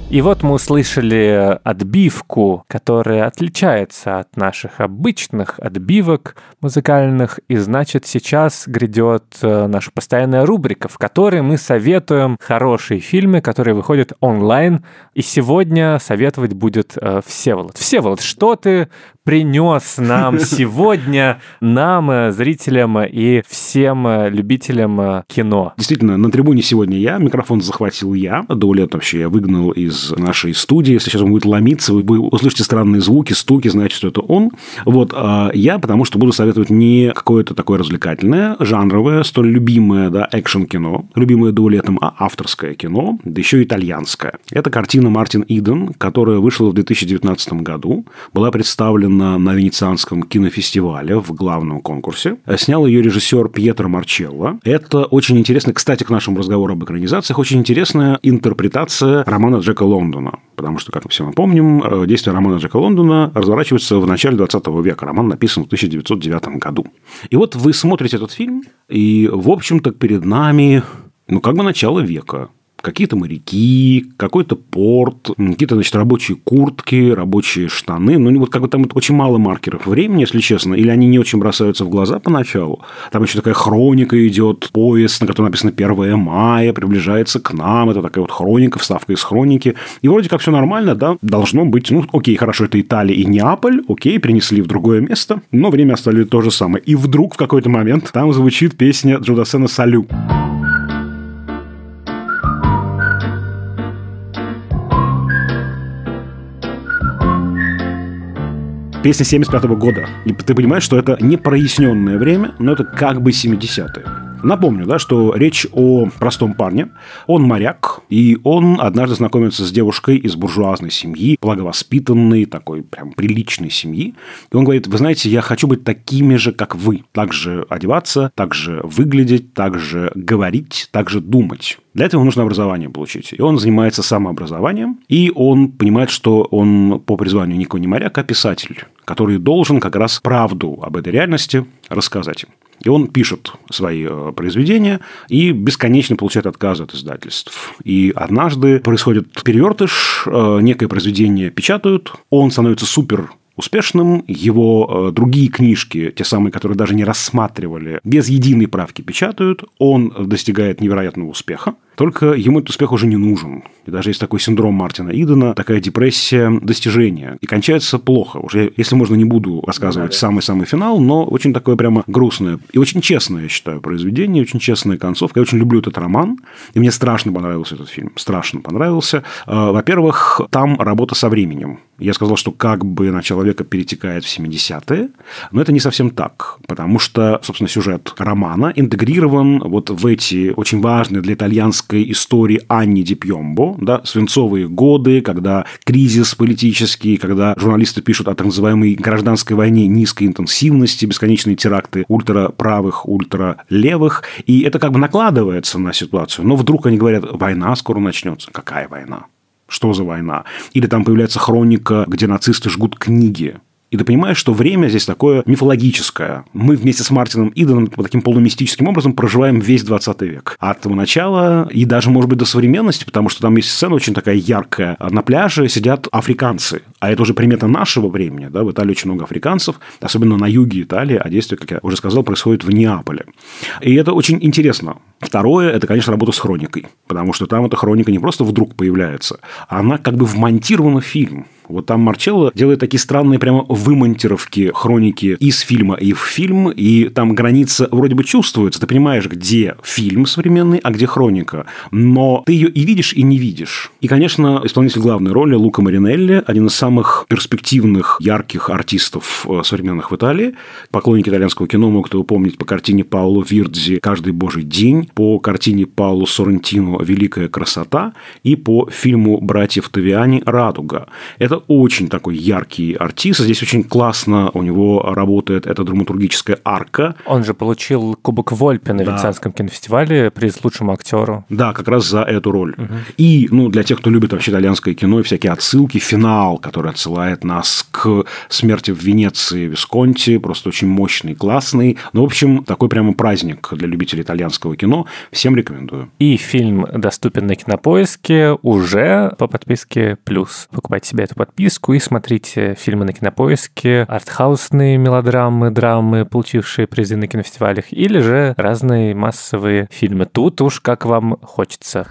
И вот мы услышали отбивку, которая отличается от наших обычных отбивок музыкальных. И значит, сейчас грядет э, наша постоянная рубрика, в которой мы советуем хорошие фильмы, которые выходят онлайн. И сегодня советовать будет э, Всеволод. Всеволод, что ты принес нам сегодня, нам, э, зрителям и всем э, любителям э, кино? Действительно, на трибуне сегодня я, микрофон захватил я. Даулет вообще я выгнал из нашей студии. Если сейчас он будет ломиться, вы услышите странные звуки, стуки, значит, что это он. Вот а я, потому что буду советовать не какое-то такое развлекательное, жанровое, столь любимое, да, экшн-кино, любимое Даулетом, а авторское кино, да еще итальянское. Это картина Мартин Иден, которая вышла в 2019 году, была представлена показана на Венецианском кинофестивале в главном конкурсе. Снял ее режиссер Пьетро Марчелло. Это очень интересно, кстати, к нашему разговору об экранизациях, очень интересная интерпретация романа Джека Лондона. Потому что, как мы все мы помним, э, действие романа Джека Лондона разворачивается в начале 20 века. Роман написан в 1909 году. И вот вы смотрите этот фильм, и, в общем-то, перед нами ну, как бы начало века какие-то моряки, какой-то порт, какие-то, значит, рабочие куртки, рабочие штаны. Ну, вот как бы там очень мало маркеров времени, если честно, или они не очень бросаются в глаза поначалу. Там еще такая хроника идет, поезд, на котором написано 1 мая, приближается к нам. Это такая вот хроника, вставка из хроники. И вроде как все нормально, да, должно быть, ну, окей, хорошо, это Италия и Неаполь, окей, принесли в другое место, но время оставили то же самое. И вдруг в какой-то момент там звучит песня Джудасена «Салю». Песня 75 года. И ты понимаешь, что это не проясненное время, но это как бы 70-е. Напомню, да, что речь о простом парне. Он моряк, и он однажды знакомится с девушкой из буржуазной семьи, благовоспитанной, такой прям приличной семьи. И он говорит, вы знаете, я хочу быть такими же, как вы. Так же одеваться, так же выглядеть, так же говорить, так же думать. Для этого нужно образование получить. И он занимается самообразованием, и он понимает, что он по призванию никакой не моряк, а писатель, который должен как раз правду об этой реальности рассказать. И он пишет свои э, произведения и бесконечно получает отказы от издательств. И однажды происходит перевертыш, э, некое произведение печатают, он становится супер успешным. Его э, другие книжки, те самые, которые даже не рассматривали, без единой правки печатают. Он достигает невероятного успеха. Только ему этот успех уже не нужен. И даже есть такой синдром Мартина Идена, такая депрессия достижения. И кончается плохо. Уже, если можно, не буду рассказывать самый-самый финал, но очень такое прямо грустное и очень честное, я считаю, произведение, очень честная концовка. Я очень люблю этот роман, и мне страшно понравился этот фильм. Страшно понравился. Э, во-первых, там работа со временем. Я сказал, что как бы начало века перетекает в 70-е, но это не совсем так, потому что, собственно, сюжет романа интегрирован вот в эти очень важные для итальянской истории Анни Ди Пьомбо, да, свинцовые годы, когда кризис политический, когда журналисты пишут о так называемой гражданской войне низкой интенсивности, бесконечные теракты ультраправых, ультралевых, и это как бы накладывается на ситуацию, но вдруг они говорят, война скоро начнется. Какая война? Что за война? Или там появляется хроника, где нацисты жгут книги. И ты понимаешь, что время здесь такое мифологическое. Мы вместе с Мартином Иденом таким полумистическим образом проживаем весь 20 век. От того начала и даже, может быть, до современности, потому что там есть сцена очень такая яркая. На пляже сидят африканцы. А это уже примета нашего времени. Да? В Италии очень много африканцев, особенно на юге Италии, а действие, как я уже сказал, происходит в Неаполе. И это очень интересно. Второе – это, конечно, работа с хроникой. Потому что там эта хроника не просто вдруг появляется, а она как бы вмонтирована в фильм. Вот там Марчелло делает такие странные прямо вымонтировки хроники из фильма и в фильм, и там граница вроде бы чувствуется. Ты понимаешь, где фильм современный, а где хроника. Но ты ее и видишь, и не видишь. И, конечно, исполнитель главной роли Лука Маринелли, один из самых перспективных, ярких артистов э, современных в Италии. Поклонники итальянского кино могут его помнить по картине Пауло Вирдзи «Каждый божий день», по картине Пауло Соррентино «Великая красота» и по фильму братьев Тавиани «Радуга». Это очень такой яркий артист. Здесь очень классно у него работает эта драматургическая арка. Он же получил Кубок Вольпе на да. Венецианском кинофестивале приз лучшему актеру. Да, как раз за эту роль. Угу. И, ну, для тех, кто любит вообще итальянское кино и всякие отсылки, финал, который отсылает нас к смерти в Венеции Висконти, просто очень мощный, классный. Ну, в общем, такой прямо праздник для любителей итальянского кино. Всем рекомендую. И фильм доступен на Кинопоиске уже по подписке «Плюс». Покупайте себе эту подписку подписку и смотрите фильмы на Кинопоиске, артхаусные мелодрамы, драмы, получившие призы на кинофестивалях, или же разные массовые фильмы. Тут уж как вам хочется.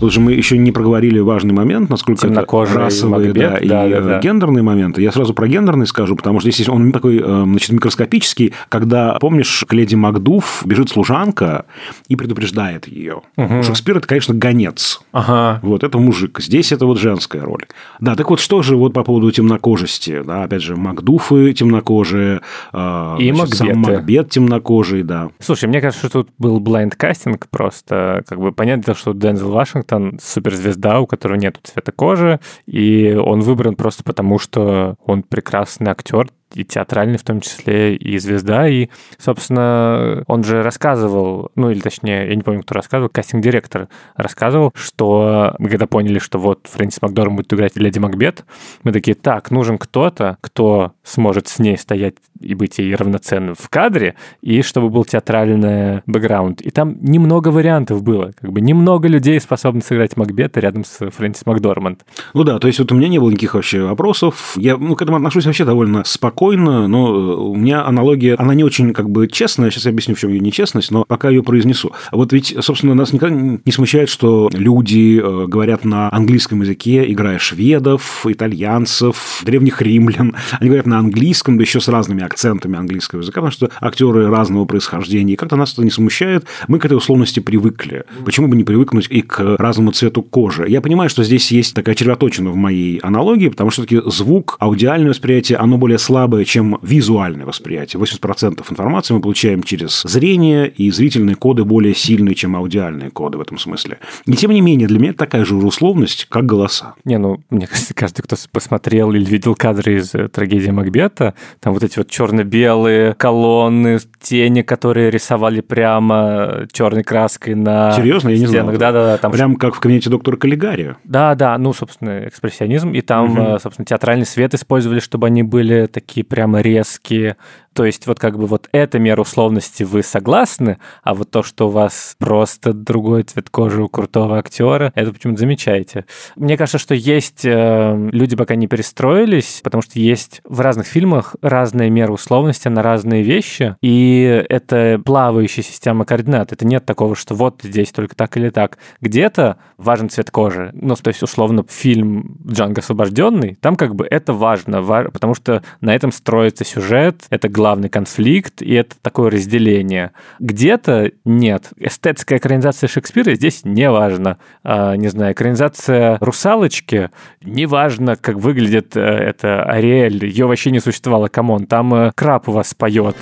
Тут же мы еще не проговорили важный момент, насколько это расовые да, и да, да, да. гендерные моменты. Я сразу про гендерный скажу, потому что здесь он такой э, значит, микроскопический, когда, помнишь, к леди Макдуф бежит служанка и предупреждает ее. Угу. Шекспир – это, конечно, гонец. Ага. Вот это мужик. Здесь это вот женская роль. Да, так вот что же вот по поводу темнокожести? Да, опять же, Макдуфы темнокожие, э, и значит, сам Макбет темнокожий, да. Слушай, мне кажется, что тут был бленд кастинг просто. Как бы понятно, что Дензел Вашингтон Гамильтон суперзвезда, у которого нет цвета кожи, и он выбран просто потому, что он прекрасный актер, и театральный в том числе, и звезда. И, собственно, он же рассказывал, ну или точнее, я не помню, кто рассказывал, кастинг-директор рассказывал, что мы когда поняли, что вот Фрэнсис Макдорм будет играть Леди Макбет, мы такие, так, нужен кто-то, кто сможет с ней стоять и быть ей равноценным в кадре, и чтобы был театральный бэкграунд. И там немного вариантов было, как бы немного людей способны сыграть Макбета рядом с Фрэнсис Макдорманд. Ну да, то есть вот у меня не было никаких вообще вопросов. Я ну, к этому отношусь вообще довольно спокойно, но э, у меня аналогия, она не очень как бы честная, сейчас я объясню, в чем ее нечестность, но пока ее произнесу. Вот ведь, собственно, нас никогда не смущает, что люди э, говорят на английском языке, играя шведов, итальянцев, древних римлян. Они говорят на английском, да еще с разными акцентами английского языка, потому что актеры разного происхождения. И как-то нас это не смущает. Мы к этой условности привыкли. Почему бы не привыкнуть и к разному цвету кожи? Я понимаю, что здесь есть такая червоточина в моей аналогии, потому что все-таки звук, аудиальное восприятие, оно более слабое, чем визуальное восприятие. 80% информации мы получаем через зрение, и зрительные коды более сильные, чем аудиальные коды в этом смысле. И тем не менее, для меня это такая же условность, как голоса. Не, ну, мне кажется, каждый, кто посмотрел или видел кадры из э, трагедии Макбета, там вот эти вот черно-белые колонны, тени, которые рисовали прямо черной краской на Серьезно? Я не стенах. знал. Да-да-да. Там Прям как в кабинете доктора Каллигари. Да, да, ну, собственно, экспрессионизм. И там, э, собственно, театральный свет использовали, чтобы они были такие прямо резкие. То есть вот как бы вот эта мера условности вы согласны, а вот то, что у вас просто другой цвет кожи у крутого актера, это почему-то замечаете. Мне кажется, что есть э, люди пока не перестроились, потому что есть в разных фильмах разная мера условности на разные вещи, и это плавающая система координат. Это нет такого, что вот здесь только так или так. Где-то важен цвет кожи. Ну, то есть, условно, фильм «Джанго освобожденный», там как бы это важно, ва- потому что на этом строится сюжет, это главный конфликт, и это такое разделение. Где-то нет. Эстетская экранизация Шекспира здесь не важно. А, не знаю, экранизация «Русалочки» не важно, как выглядит э, это Ариэль. Ее вообще не существовало. Come on, там э, краб у вас поет.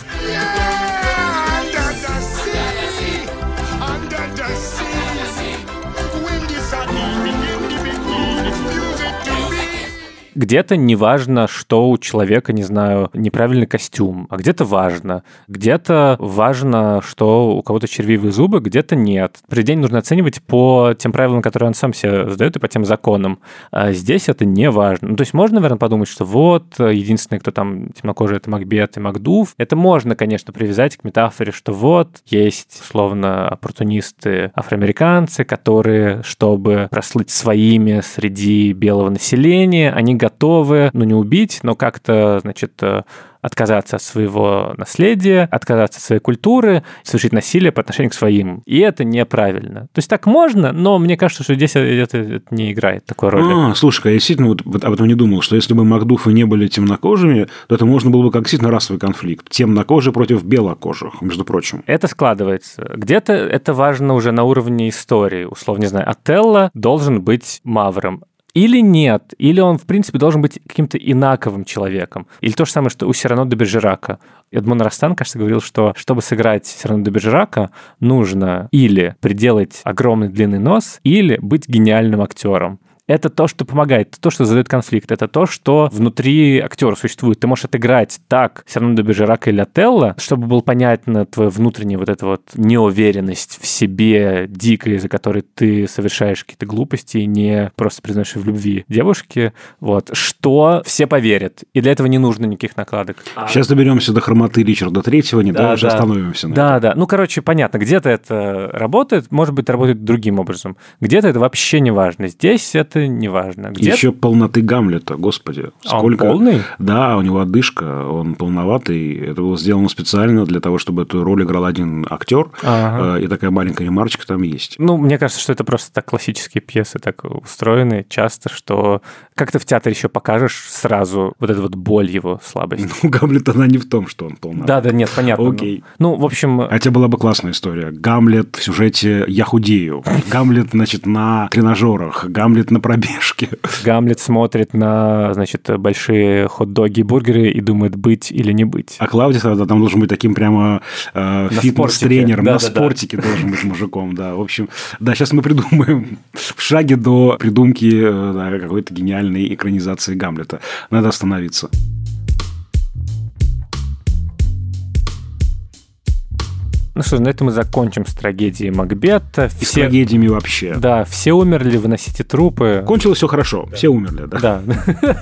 Где-то не важно, что у человека, не знаю, неправильный костюм, а где-то важно. Где-то важно, что у кого-то червивые зубы, где-то нет. Произведение нужно оценивать по тем правилам, которые он сам себе задает, и по тем законам. А здесь это не важно. Ну, то есть можно, наверное, подумать, что вот, единственный, кто там темнокожий, это Макбет и Макдув. Это можно, конечно, привязать к метафоре, что вот, есть, условно, оппортунисты афроамериканцы, которые, чтобы прослыть своими среди белого населения, они готовы, ну, не убить, но как-то, значит, э, отказаться от своего наследия, отказаться от своей культуры, совершить насилие по отношению к своим. И это неправильно. То есть так можно, но мне кажется, что здесь это, это не играет такой роли. А, слушай, я действительно вот об этом не думал, что если бы Макдуфы не были темнокожими, то это можно было бы как действительно расовый конфликт. Темнокожие против белокожих, между прочим. Это складывается. Где-то это важно уже на уровне истории. Условно, не знаю, Отелло должен быть мавром. Или нет, или он, в принципе, должен быть каким-то инаковым человеком. Или то же самое, что у Сирано де Бержерака. Эдмон Растан, кажется, говорил, что чтобы сыграть Сирано де Бержерака, нужно или приделать огромный длинный нос, или быть гениальным актером это то, что помогает, это то, что задает конфликт, это то, что внутри актера существует. Ты можешь отыграть так все равно до Бержерака или Отелло, чтобы было понятно твоя внутренняя вот эта вот неуверенность в себе дикая, из-за которой ты совершаешь какие-то глупости и не просто признаешь в любви девушки, вот, что все поверят. И для этого не нужно никаких накладок. Сейчас доберемся до хромоты Ричарда Третьего, не да, уже остановимся на Да, этом. да. Ну, короче, понятно, где-то это работает, может быть, работает другим образом. Где-то это вообще не важно. Здесь это не важно. Где Еще полноты Гамлета, господи. А он Сколько... полный? Да, у него одышка, он полноватый. Это было сделано специально для того, чтобы эту роль играл один актер. Ага. И такая маленькая ремарочка там есть. Ну, мне кажется, что это просто так классические пьесы так устроены часто, что как ты в театре еще покажешь сразу вот эту вот боль его, слабость. Ну, Гамлет, она не в том, что он полноватый. Да, да, нет, понятно. Окей. Ну, в общем... Хотя была бы классная история. Гамлет в сюжете «Я худею». Гамлет, значит, на тренажерах. Гамлет на пробежке. Гамлет смотрит на, значит, большие хот-доги и бургеры и думает, быть или не быть. А Клаудис тогда там должен быть таким прямо э, фитнес-тренером, Да, на да, да. спортике должен быть мужиком, да. В общем, да, сейчас мы придумаем в шаге до придумки э, да, какой-то гениальной экранизации Гамлета. Надо остановиться. Ну что, на этом мы закончим с трагедией Макбета. И с трагедиями вообще. Да, все умерли, выносите трупы. Кончилось все хорошо, все умерли, да? Да.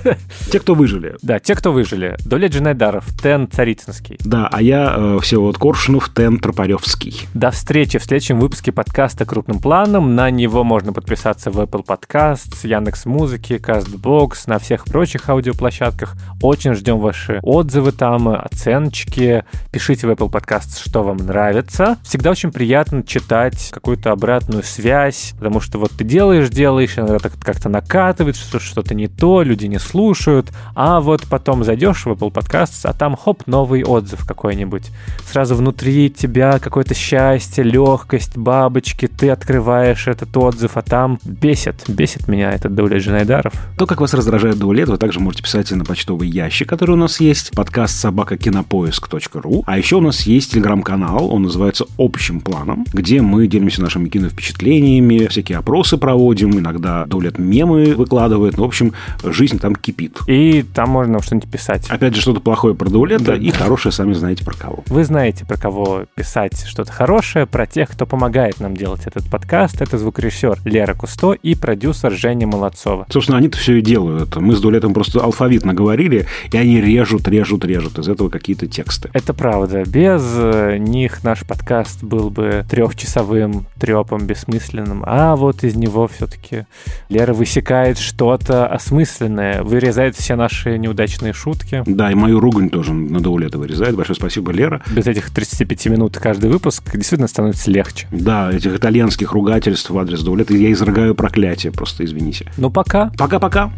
Те, кто выжили. Да, те, кто выжили. Доля Джинайдаров, Тен Царицынский. Да, а я э, Всеволод Коршунов, Тен Тропаревский. До встречи в следующем выпуске подкаста «Крупным планом». На него можно подписаться в Apple Podcasts, Яндекс Музыки, CastBox, на всех прочих аудиоплощадках. Очень ждем ваши отзывы там, оценочки. Пишите в Apple Podcasts, что вам нравится. Всегда очень приятно читать какую-то обратную связь, потому что вот ты делаешь, делаешь, иногда так как-то накатывает, что что-то не то, люди не слушают, а вот потом зайдешь в Apple Podcasts, а там хоп, новый отзыв какой-нибудь. Сразу внутри тебя какое-то счастье, легкость, бабочки, ты открываешь этот отзыв, а там бесит, бесит меня этот Даулет Джинайдаров. То, как вас раздражает Даулет, вы также можете писать на почтовый ящик, который у нас есть, подкаст собакакинопоиск.ру. А еще у нас есть телеграм-канал, он называется «Общим планом», где мы делимся нашими киновпечатлениями, всякие опросы проводим, иногда Даулет мемы выкладывает. Ну, в общем, жизнь там кипит. И там можно что-нибудь писать. Опять же, что-то плохое про Даулета Да. и хорошее сами знаете про кого. Вы знаете, про кого писать что-то хорошее, про тех, кто помогает нам делать этот подкаст. Это звукорежиссер Лера Кусто и продюсер Женя Молодцова. Собственно, они-то все и делают. Мы с Даулетом просто алфавит наговорили, и они режут, режут, режут из этого какие-то тексты. Это правда. Без э, них наш подкаст был бы трехчасовым трепом бессмысленным, а вот из него все-таки Лера высекает что-то осмысленное, вырезает все наши неудачные шутки. Да, и мою ругань тоже на Даулета вырезает. Большое спасибо, Лера. Без этих 35 минут каждый выпуск действительно становится легче. Да, этих итальянских ругательств в адрес Даулета я изрыгаю проклятие, просто извините. Ну, пока. Пока-пока.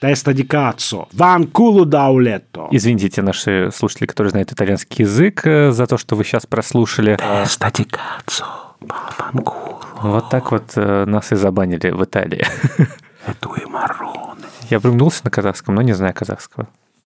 Теста ди каццо. Ван кулу даулетто. Извините, наши слушатели, которые знают итальянский язык, э, за то, что вы сейчас прослушали. Теста ди каццо. Ван кулу. Вот так вот э, нас и забанили в Италии. Эту и марроне. Я прыгнулся на казахском, но не знаю казахского.